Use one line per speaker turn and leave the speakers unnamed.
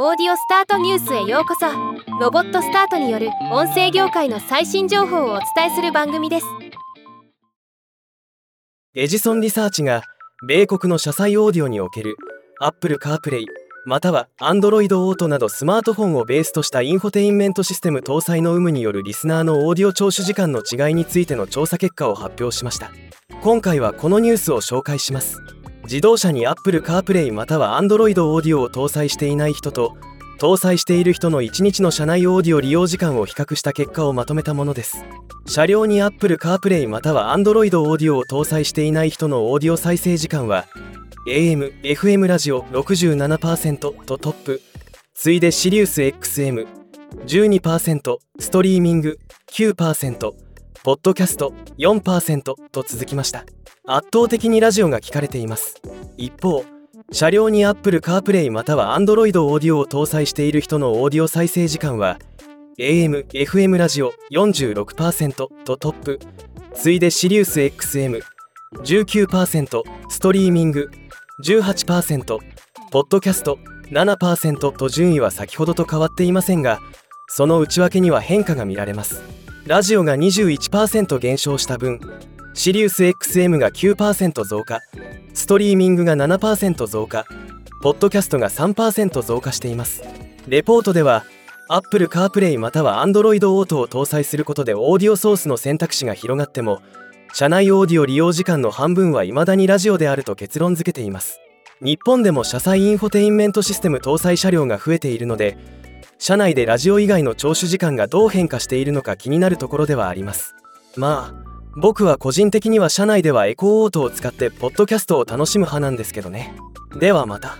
オーディオスタートニュースへようこそ。ロボットスタートによる音声業界の最新情報をお伝えする番組です。
エジソンリサーチが米国の車載オーディオにおける Apple CarPlay または Android Auto などスマートフォンをベースとしたインフォテインメントシステム搭載の有無によるリスナーのオーディオ聴取時間の違いについての調査結果を発表しました。今回はこのニュースを紹介します。自動車に Apple CarPlay または Android Audio を搭載していない人と搭載している人の1日の車内オーディオ利用時間を比較した結果をまとめたものです。車両に Apple CarPlay または Android Audio を搭載していない人のオーディオ再生時間は AM、FM ラジオ67%とトップ。次いで SiriusXM 12%ストリーミング。9%ポッドキャスト4%と続きました。圧倒的にラジオが聞かれています。一方車両に Apple CarPlay または Android Audio を搭載している人のオーディオ再生時間は AM、FM ラジオ46%とトップ。次いで SiriusXM 19%ストリーミング18%ポッドキャスト7%と順位は先ほどと変わっていませんがその内訳には変化が見られます。ラジオが21%減少した分シリウス XM が9%増加ストリーミングが7%増加ポッドキャストが3%増加しています。レポートでは Apple CarPlay または Android Auto を搭載することでオーディオソースの選択肢が広がっても車内オーディオ利用時間の半分は未だにラジオであると結論付けています。日本でも車載インフォテインメントシステム搭載車両が増えているので社内でラジオ以外の聴取時間がどう変化しているのか気になるところではあります。まあ僕は個人的には社内ではエコーオートを使ってポッドキャストを楽しむ派なんですけどね。ではまた。